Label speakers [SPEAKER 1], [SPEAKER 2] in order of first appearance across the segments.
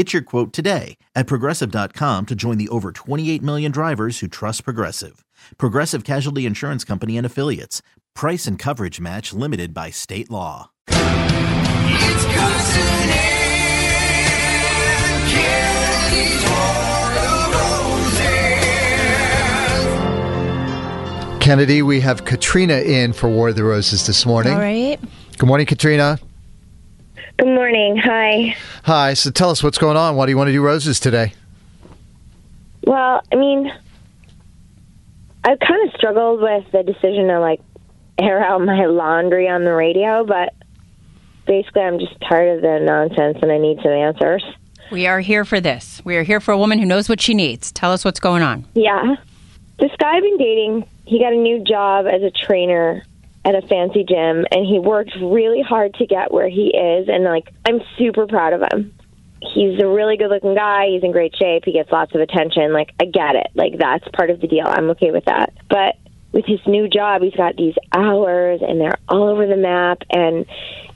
[SPEAKER 1] Get your quote today at progressive.com to join the over 28 million drivers who trust Progressive. Progressive Casualty Insurance Company and Affiliates. Price and coverage match limited by state law.
[SPEAKER 2] It's Carson and Kennedy's War of Roses.
[SPEAKER 3] Kennedy, we have Katrina in for War of the Roses this morning.
[SPEAKER 4] All right.
[SPEAKER 3] Good morning, Katrina.
[SPEAKER 5] Good morning. Hi.
[SPEAKER 3] Hi. So tell us what's going on. Why do you want to do roses today?
[SPEAKER 5] Well, I mean, I've kind of struggled with the decision to like air out my laundry on the radio, but basically, I'm just tired of the nonsense and I need some answers.
[SPEAKER 4] We are here for this. We are here for a woman who knows what she needs. Tell us what's going on.
[SPEAKER 5] Yeah. This guy I've been dating, he got a new job as a trainer at a fancy gym and he worked really hard to get where he is and like I'm super proud of him. He's a really good looking guy, he's in great shape, he gets lots of attention. Like I get it. Like that's part of the deal. I'm okay with that. But with his new job, he's got these hours and they're all over the map and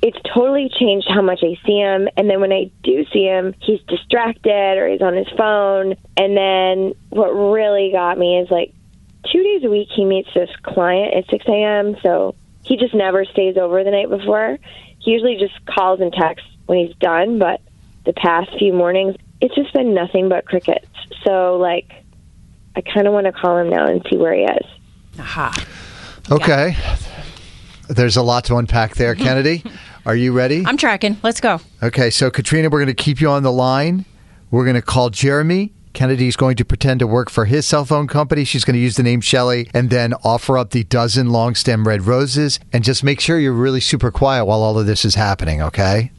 [SPEAKER 5] it's totally changed how much I see him. And then when I do see him, he's distracted or he's on his phone. And then what really got me is like two days a week he meets this client at 6 a.m. So he just never stays over the night before. He usually just calls and texts when he's done. But the past few mornings, it's just been nothing but crickets. So like, I kind of want to call him now and see where he is.
[SPEAKER 4] Aha.
[SPEAKER 3] Okay. There's a lot to unpack there, Kennedy. Are you ready?
[SPEAKER 4] I'm tracking. Let's go.
[SPEAKER 3] Okay, so Katrina, we're going to keep you on the line. We're going to call Jeremy. Kennedy's going to pretend to work for his cell phone company. She's going to use the name Shelly and then offer up the dozen long stem red roses. And just make sure you're really super quiet while all of this is happening, okay?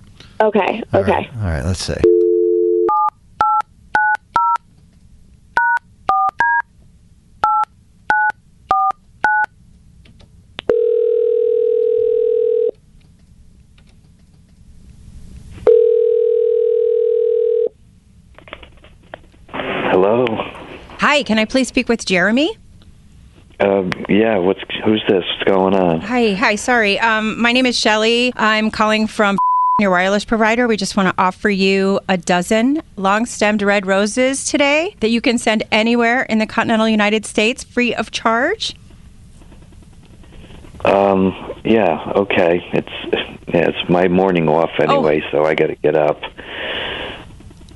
[SPEAKER 5] Okay. Okay.
[SPEAKER 3] right. All right, let's see.
[SPEAKER 4] Hi, can I please speak with Jeremy?
[SPEAKER 6] Um, yeah. What's who's this? What's going on?
[SPEAKER 4] Hi, hi. Sorry. Um, my name is Shelly. I'm calling from your wireless provider. We just want to offer you a dozen long-stemmed red roses today that you can send anywhere in the continental United States free of charge.
[SPEAKER 6] Um, yeah. Okay. It's yeah, it's my morning off anyway, so I got to get up.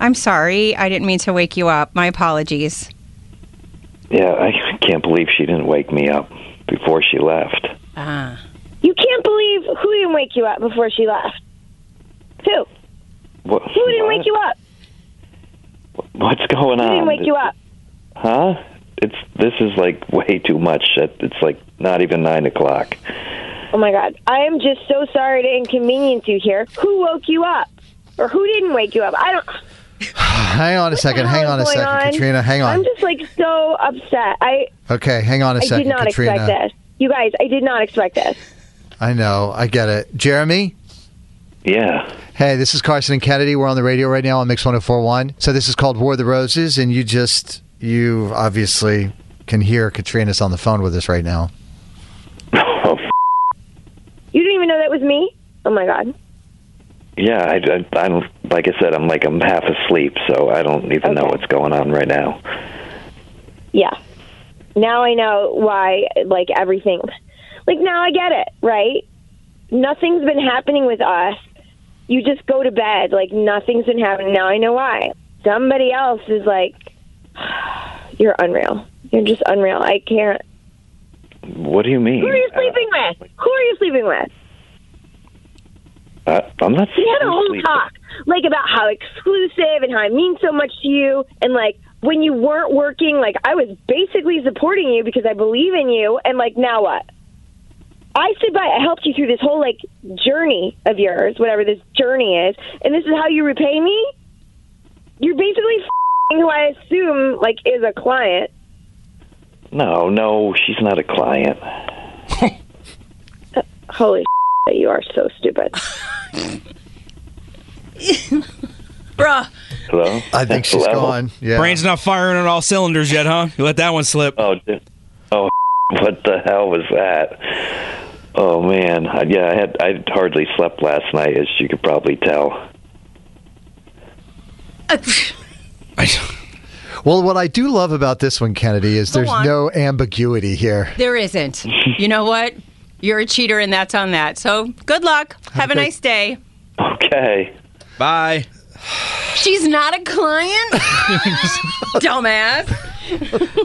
[SPEAKER 4] I'm sorry. I didn't mean to wake you up. My apologies.
[SPEAKER 6] Yeah, I can't believe she didn't wake me up before she left.
[SPEAKER 4] Ah.
[SPEAKER 5] You can't believe who didn't wake you up before she left. Who?
[SPEAKER 6] What?
[SPEAKER 5] Who didn't
[SPEAKER 6] what?
[SPEAKER 5] wake you up?
[SPEAKER 6] What's going on?
[SPEAKER 5] Who
[SPEAKER 6] on?
[SPEAKER 5] didn't wake you up?
[SPEAKER 6] Huh? It's this is like way too much. It's like not even nine o'clock.
[SPEAKER 5] Oh my God. I am just so sorry to inconvenience you here. Who woke you up? Or who didn't wake you up? I don't.
[SPEAKER 3] Hang on a second. Hang on a second,
[SPEAKER 5] on?
[SPEAKER 3] Katrina. Hang on.
[SPEAKER 5] I'm just like so upset. I
[SPEAKER 3] Okay, hang on a
[SPEAKER 5] I
[SPEAKER 3] second,
[SPEAKER 5] did not
[SPEAKER 3] Katrina.
[SPEAKER 5] expect this. You guys, I did not expect this.
[SPEAKER 3] I know. I get it. Jeremy?
[SPEAKER 6] Yeah.
[SPEAKER 3] Hey, this is Carson and Kennedy. We're on the radio right now on Mix 1041. So this is called War of the Roses, and you just, you obviously can hear Katrina's on the phone with us right now.
[SPEAKER 6] Oh, f-
[SPEAKER 5] You didn't even know that was me? Oh my God.
[SPEAKER 6] Yeah. I, I, I don't. Like I said, I'm like I'm half asleep, so I don't even know what's going on right now.
[SPEAKER 5] Yeah. Now I know why, like, everything. Like, now I get it, right? Nothing's been happening with us. You just go to bed. Like, nothing's been happening. Now I know why. Somebody else is like, you're unreal. You're just unreal. I can't.
[SPEAKER 6] What do you mean?
[SPEAKER 5] Who are you sleeping uh, with? Who are you sleeping with?
[SPEAKER 6] Uh, I'm not.
[SPEAKER 5] We had a whole talk, like about how exclusive and how it means so much to you, and like when you weren't working, like I was basically supporting you because I believe in you, and like now what? I stood by, I helped you through this whole like journey of yours, whatever this journey is, and this is how you repay me. You're basically f***ing who I assume like is a client.
[SPEAKER 6] No, no, she's not a client.
[SPEAKER 5] Holy you are so stupid.
[SPEAKER 7] Bruh.
[SPEAKER 6] Hello.
[SPEAKER 3] I think she's
[SPEAKER 6] Hello?
[SPEAKER 3] gone. Yeah.
[SPEAKER 8] Brain's not firing on all cylinders yet, huh? You let that one slip.
[SPEAKER 6] Oh, di- oh, what the hell was that? Oh man, I- yeah, I had I hardly slept last night, as you could probably tell.
[SPEAKER 3] Well, what I do love about this one, Kennedy, is
[SPEAKER 4] Go
[SPEAKER 3] there's
[SPEAKER 4] on.
[SPEAKER 3] no ambiguity here.
[SPEAKER 4] There isn't. You know what? You're a cheater, and that's on that. So good luck. Have, a
[SPEAKER 3] great-
[SPEAKER 4] nice day.
[SPEAKER 6] Okay.
[SPEAKER 8] Bye.
[SPEAKER 4] She's not a client? Dumbass.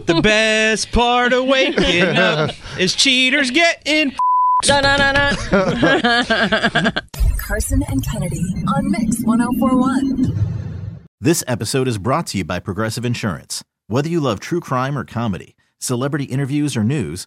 [SPEAKER 8] The best part of waking up is cheaters getting.
[SPEAKER 9] Carson and Kennedy on Mix 1041.
[SPEAKER 1] This episode is brought to you by Progressive Insurance. Whether you love true crime or comedy, celebrity interviews or news,